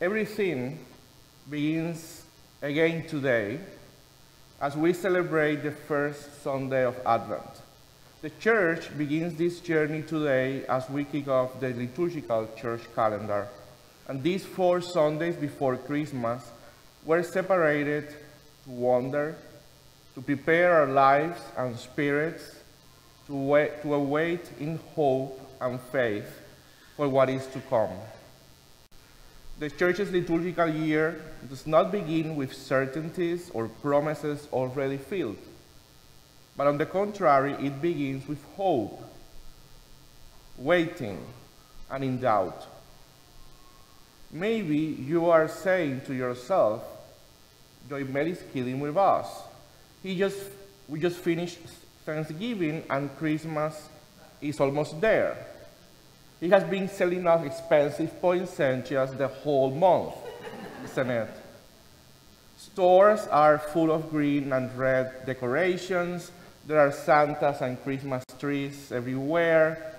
Everything begins again today as we celebrate the first Sunday of Advent. The church begins this journey today as we kick off the liturgical church calendar. And these four Sundays before Christmas were separated to wonder, to prepare our lives and spirits to, wait, to await in hope and faith for what is to come. The church's liturgical year does not begin with certainties or promises already filled, but on the contrary, it begins with hope, waiting, and in doubt. Maybe you are saying to yourself, Joy is kidding with us. He just, we just finished Thanksgiving and Christmas is almost there. He has been selling out expensive poinsettias the whole month, isn't it? Stores are full of green and red decorations. There are Santas and Christmas trees everywhere.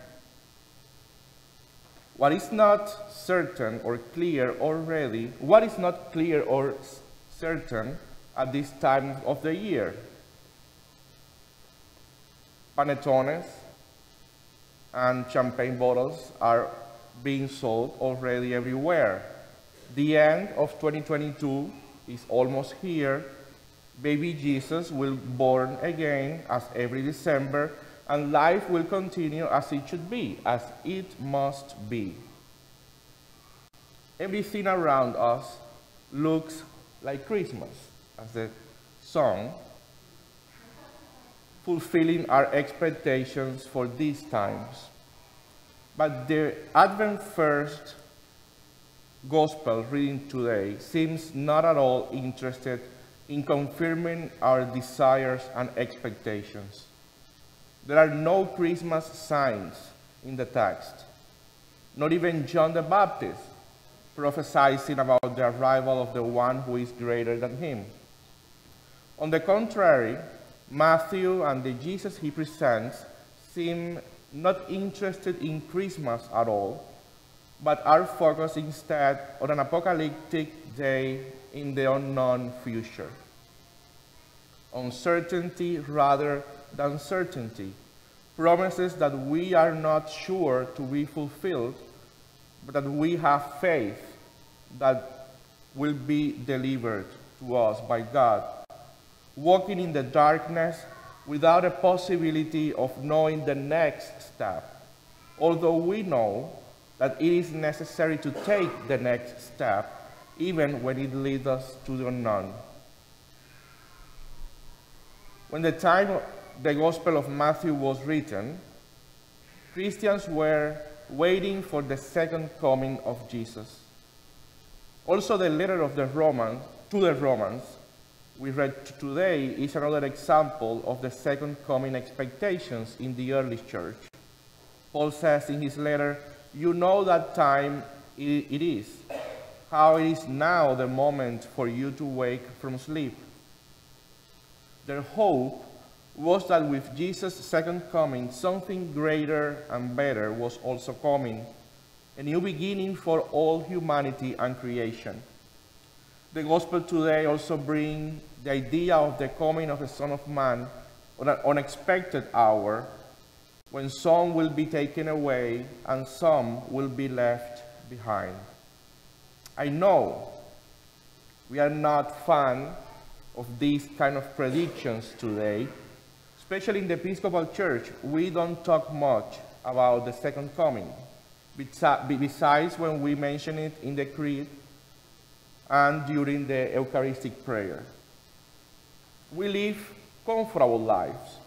What is not certain or clear already, what is not clear or certain at this time of the year. Panettones and champagne bottles are being sold already everywhere. The end of 2022 is almost here. Baby Jesus will born again as every December, and life will continue as it should be, as it must be. Everything around us looks like Christmas, as the song, fulfilling our expectations for these times. But the Advent First Gospel reading today seems not at all interested in confirming our desires and expectations. There are no Christmas signs in the text, not even John the Baptist prophesying about the arrival of the one who is greater than him. On the contrary, Matthew and the Jesus he presents seem not interested in Christmas at all, but are focused instead on an apocalyptic day in the unknown future. Uncertainty rather than certainty, promises that we are not sure to be fulfilled but that we have faith that will be delivered to us by God. Walking in the darkness without a possibility of knowing the next step, although we know that it is necessary to take the next step, even when it leads us to the unknown. When the time the Gospel of Matthew was written, Christians were waiting for the second coming of Jesus. Also, the letter of the Romans to the Romans we read today is another example of the second coming expectations in the early church. Paul says in his letter, You know that time it is, how it is now the moment for you to wake from sleep. Their hope was that with Jesus' second coming, something greater and better was also coming, a new beginning for all humanity and creation. The gospel today also brings the idea of the coming of the Son of Man on an unexpected hour when some will be taken away and some will be left behind. I know we are not fans of these kind of predictions today, especially in the Episcopal Church, we don't talk much about the second coming, besides when we mention it in the Creed and during the Eucharistic prayer. We live comfortable lives.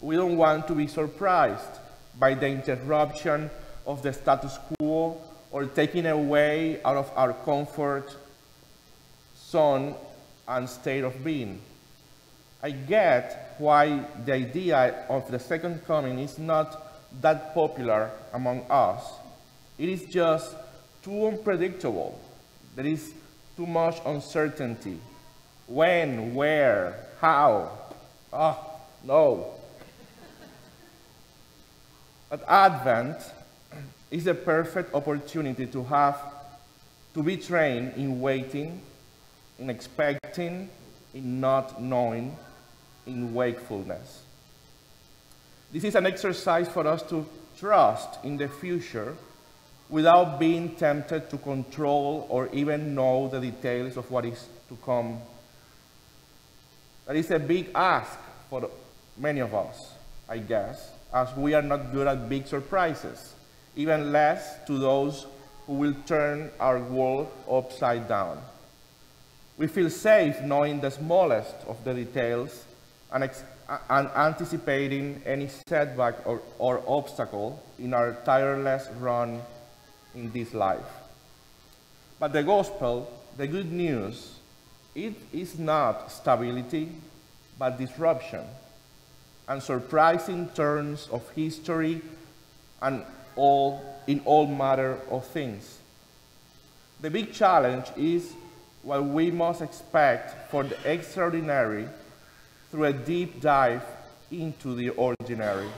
We don't want to be surprised by the interruption of the status quo or taking away out of our comfort zone and state of being. I get why the idea of the second coming is not that popular among us. It is just too unpredictable. There is too much uncertainty. When, where, how? Oh, no. But Advent is a perfect opportunity to have to be trained in waiting, in expecting, in not knowing, in wakefulness. This is an exercise for us to trust in the future without being tempted to control or even know the details of what is to come. That is a big ask for many of us, I guess, as we are not good at big surprises, even less to those who will turn our world upside down. We feel safe knowing the smallest of the details and, and anticipating any setback or, or obstacle in our tireless run in this life. But the gospel, the good news, it is not stability, but disruption and surprising turns of history and all in all matter of things. The big challenge is what we must expect for the extraordinary through a deep dive into the ordinary.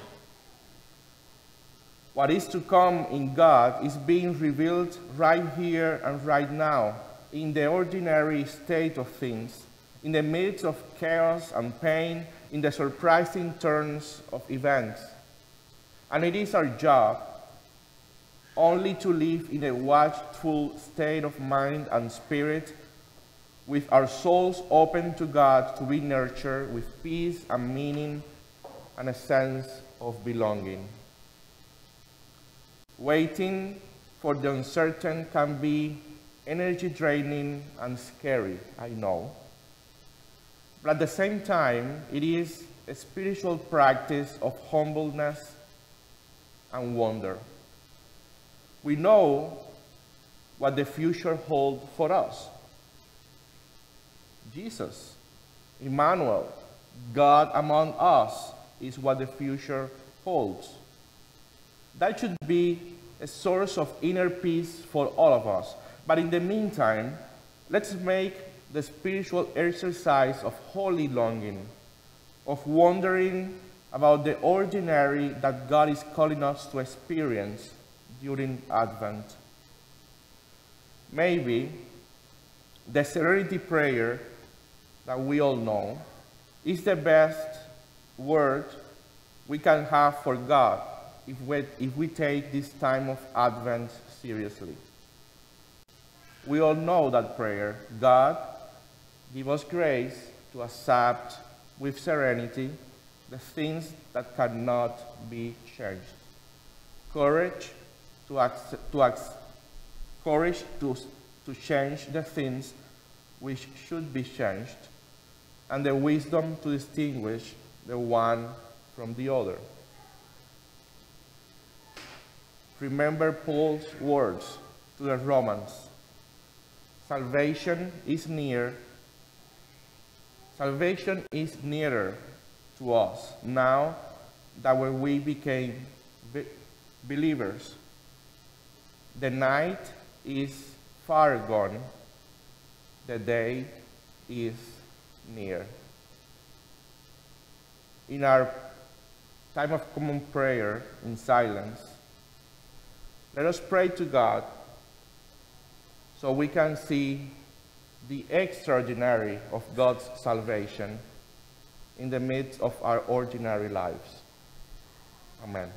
What is to come in God is being revealed right here and right now in the ordinary state of things, in the midst of chaos and pain, in the surprising turns of events. And it is our job only to live in a watchful state of mind and spirit, with our souls open to God to be nurtured with peace and meaning and a sense of belonging. Waiting for the uncertain can be energy draining and scary, I know. But at the same time, it is a spiritual practice of humbleness and wonder. We know what the future holds for us. Jesus, Emmanuel, God among us, is what the future holds. That should be a source of inner peace for all of us. But in the meantime, let's make the spiritual exercise of holy longing, of wondering about the ordinary that God is calling us to experience during Advent. Maybe the serenity prayer that we all know is the best word we can have for God if we, if we take this time of Advent seriously. We all know that prayer God, give us grace to accept with serenity the things that cannot be changed. Courage to, accept, to ac- courage to, to change the things which should be changed, and the wisdom to distinguish the one from the other. remember Paul's words to the Romans Salvation is near. Salvation is nearer to us now that when we became be believers. The night is far gone, the day is near. In our time of common prayer in silence, let us pray to God so we can see the extraordinary of God's salvation in the midst of our ordinary lives. Amen.